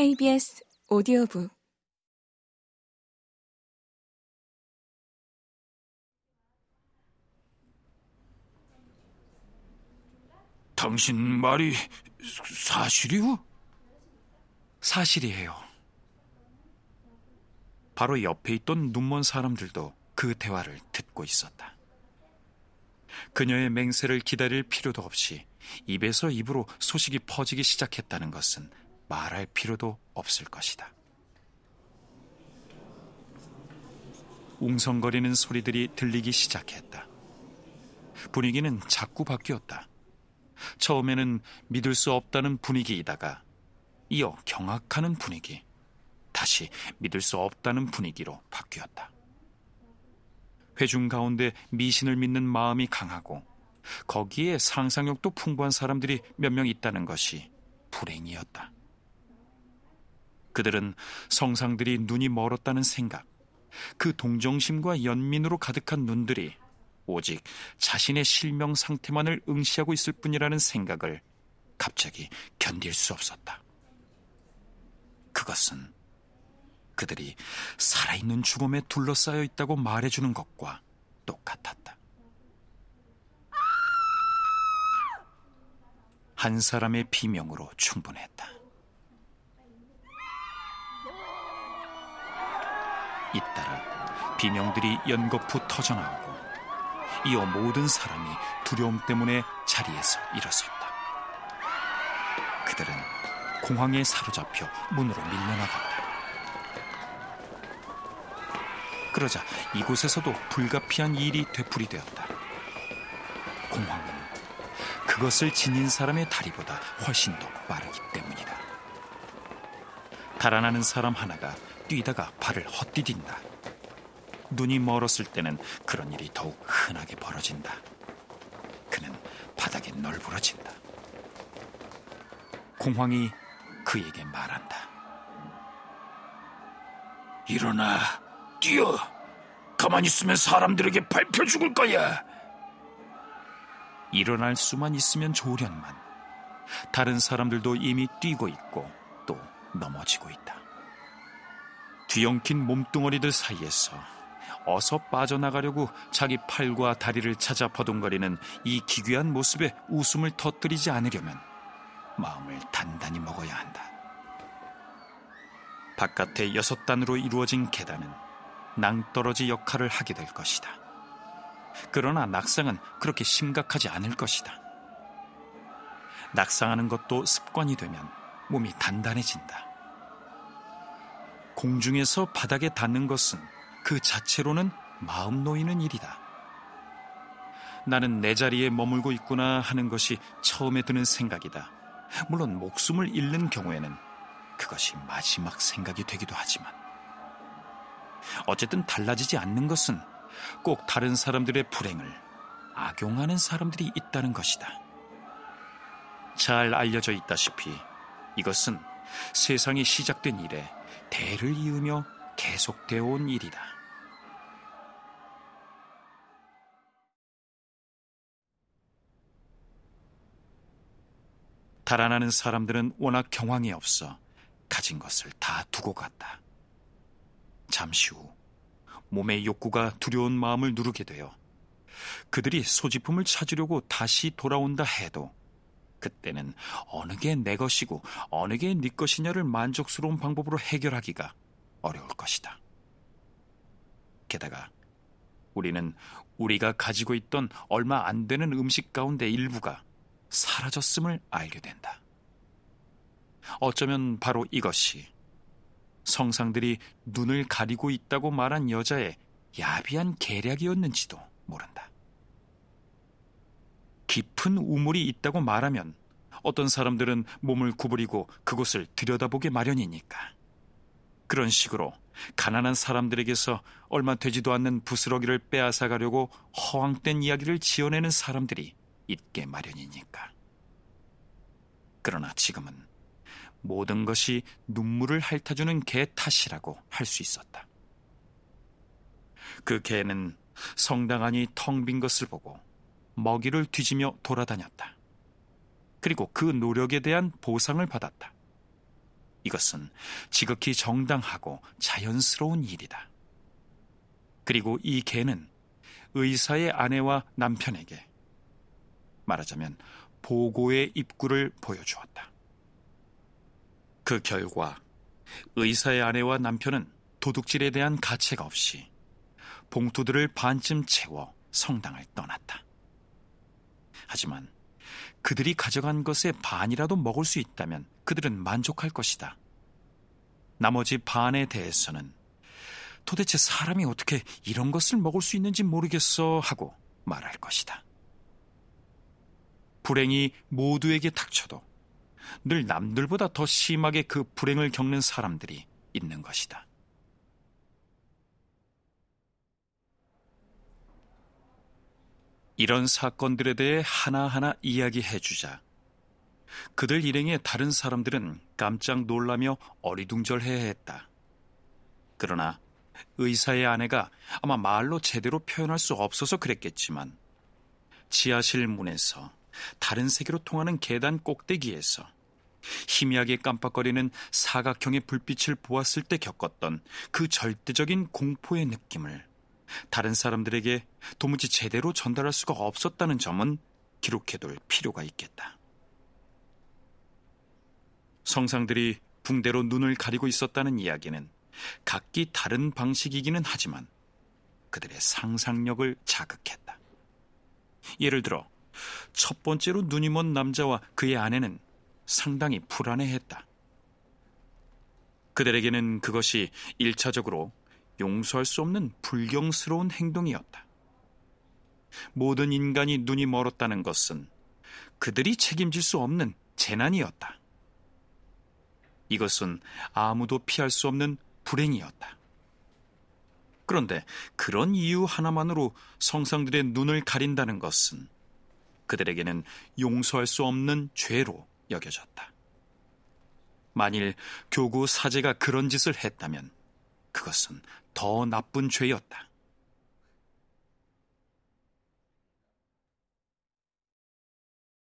KBS 오디오북 당신 말이 사실이오? 사실이에요. 바로 옆에 있던 눈먼 사람들도 그 대화를 듣고 있었다. 그녀의 맹세를 기다릴 필요도 없이 입에서 입으로 소식이 퍼지기 시작했다는 것은 말할 필요도 없을 것이다. 웅성거리는 소리들이 들리기 시작했다. 분위기는 자꾸 바뀌었다. 처음에는 믿을 수 없다는 분위기이다가 이어 경악하는 분위기, 다시 믿을 수 없다는 분위기로 바뀌었다. 회중 가운데 미신을 믿는 마음이 강하고 거기에 상상력도 풍부한 사람들이 몇 명 있다는 것이 불행이었다. 그들은 성상들이 눈이 멀었다는 생각, 그 동정심과 연민으로 가득한 눈들이 오직 자신의 실명 상태만을 응시하고 있을 뿐이라는 생각을 갑자기 견딜 수 없었다. 그것은 그들이 살아있는 죽음에 둘러싸여 있다고 말해주는 것과 똑같았다. 한 사람의 비명으로 충분했다. 잇따라 비명들이 연거푸 터져나오고 이어 모든 사람이 두려움 때문에 자리에서 일어섰다. 그들은 공황에 사로잡혀 문으로 밀려나갔다. 그러자 이곳에서도 불가피한 일이 되풀이되었다. 공황은 그것을 지닌 사람의 다리보다 훨씬 더 빠르기 때문이다. 달아나는 사람 하나가 뛰다가 발을 헛디딘다. 눈이 멀었을 때는 그런 일이 더욱 흔하게 벌어진다. 그는 바닥에 널브러진다. 공황이 그에게 말한다. 일어나, 뛰어. 가만히 있으면 사람들에게 밟혀 죽을 거야. 일어날 수만 있으면 좋으련만 다른 사람들도 이미 뛰고 있고 또 넘어지고 있다. 뒤엉킨 몸뚱어리들 사이에서 어서 빠져나가려고 자기 팔과 다리를 찾아 버둥거리는 이 기괴한 모습에 웃음을 터뜨리지 않으려면 마음을 단단히 먹어야 한다. 바깥에 여섯 단으로 이루어진 계단은 낭떠러지 역할을 하게 될 것이다. 그러나 낙상은 그렇게 심각하지 않을 것이다. 낙상하는 것도 습관이 되면 몸이 단단해진다. 공중에서 바닥에 닿는 것은 그 자체로는 마음 놓이는 일이다. 나는 내 자리에 머물고 있구나 하는 것이 처음에 드는 생각이다. 물론 목숨을 잃는 경우에는 그것이 마지막 생각이 되기도 하지만 어쨌든 달라지지 않는 것은 꼭 다른 사람들의 불행을 악용하는 사람들이 있다는 것이다. 잘 알려져 있다시피 이것은 세상이 시작된 이래 대를 이으며 계속되어 온 일이다. 달아나는 사람들은 워낙 경황이 없어 가진 것을 다 두고 갔다. 잠시 후 몸의 욕구가 두려운 마음을 누르게 되어 그들이 소지품을 찾으려고 다시 돌아온다 해도 그때는 어느 게 내 것이고 어느 게 네 것이냐를 만족스러운 방법으로 해결하기가 어려울 것이다. 게다가 우리는 우리가 가지고 있던 얼마 안 되는 음식 가운데 일부가 사라졌음을 알게 된다. 어쩌면 바로 이것이 성상들이 눈을 가리고 있다고 말한 여자의 야비한 계략이었는지도 모른다. 깊은 우물이 있다고 말하면 어떤 사람들은 몸을 구부리고 그곳을 들여다보게 마련이니까. 그런 식으로 가난한 사람들에게서 얼마 되지도 않는 부스러기를 빼앗아 가려고 허황된 이야기를 지어내는 사람들이 있게 마련이니까. 그러나 지금은 모든 것이 눈물을 핥아주는 개 탓이라고 할 수 있었다. 그 개는 성당 안이 텅 빈 것을 보고 먹이를 뒤지며 돌아다녔다. 그리고 그 노력에 대한 보상을 받았다. 이것은 지극히 정당하고 자연스러운 일이다. 그리고 이 개는 의사의 아내와 남편에게 말하자면 보고의 입구를 보여주었다. 그 결과 의사의 아내와 남편은 도둑질에 대한 가책 없이 봉투들을 반쯤 채워 성당을 떠났다. 하지만 그들이 가져간 것의 반이라도 먹을 수 있다면 그들은 만족할 것이다. 나머지 반에 대해서는 도대체 사람이 어떻게 이런 것을 먹을 수 있는지 모르겠어 하고 말할 것이다. 불행이 모두에게 닥쳐도 늘 남들보다 더 심하게 그 불행을 겪는 사람들이 있는 것이다. 이런 사건들에 대해 하나하나 이야기해 주자. 그들 일행의 다른 사람들은 깜짝 놀라며 어리둥절해 했다. 그러나 의사의 아내가 아마 말로 제대로 표현할 수 없어서 그랬겠지만 지하실 문에서 다른 세계로 통하는 계단 꼭대기에서 희미하게 깜빡거리는 사각형의 불빛을 보았을 때 겪었던 그 절대적인 공포의 느낌을 다른 사람들에게 도무지 제대로 전달할 수가 없었다는 점은 기록해둘 필요가 있겠다. 성상들이 붕대로 눈을 가리고 있었다는 이야기는 각기 다른 방식이기는 하지만 그들의 상상력을 자극했다. 예를 들어, 첫 번째로 눈이 먼 남자와 그의 아내는 상당히 불안해했다. 그들에게는 그것이 일차적으로 용서할 수 없는 불경스러운 행동이었다. 모든 인간이 눈이 멀었다는 것은 그들이 책임질 수 없는 재난이었다. 이것은 아무도 피할 수 없는 불행이었다. 그런데 그런 이유 하나만으로 성상들의 눈을 가린다는 것은 그들에게는 용서할 수 없는 죄로 여겨졌다. 만일 교구 사제가 그런 짓을 했다면 그것은 더 나쁜 죄였다.